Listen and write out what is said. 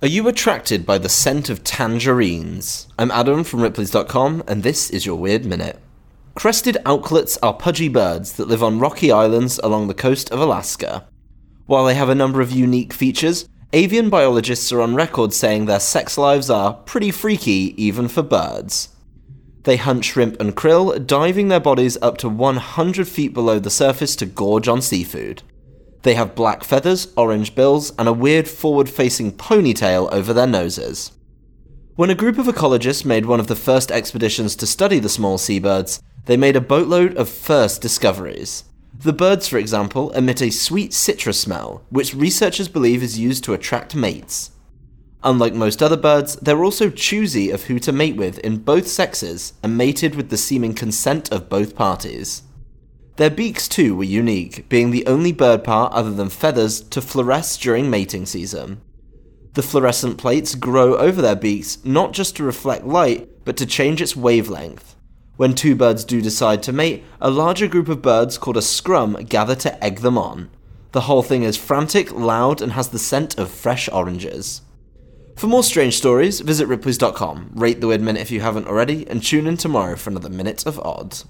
Are you attracted by the scent of tangerines? I'm Adam from Ripley's.com, and this is your Weird Minute. Crested auklets are pudgy birds that live on rocky islands along the coast of Alaska. While they have a number of unique features, avian biologists are on record saying their sex lives are pretty freaky even for birds. They hunt shrimp and krill, diving their bodies up to 100 feet below the surface to gorge on seafood. They have black feathers, orange bills, and a weird forward facing ponytail over their noses. When a group of ecologists made one of the first expeditions to study the small seabirds, they made a boatload of first discoveries. The birds, for example, emit a sweet citrus smell, which researchers believe is used to attract mates. Unlike most other birds, they're also choosy of who to mate with in both sexes and mated with the seeming consent of both parties. Their beaks too were unique, being the only bird part other than feathers to fluoresce during mating season. The fluorescent plates grow over their beaks not just to reflect light, but to change its wavelength. When two birds do decide to mate, a larger group of birds called a scrum gather to egg them on. The whole thing is frantic, loud, and has the scent of fresh oranges. For more strange stories, visit ripley's.com, rate the Weird Minute if you haven't already, and tune in tomorrow for another Minute of Odd.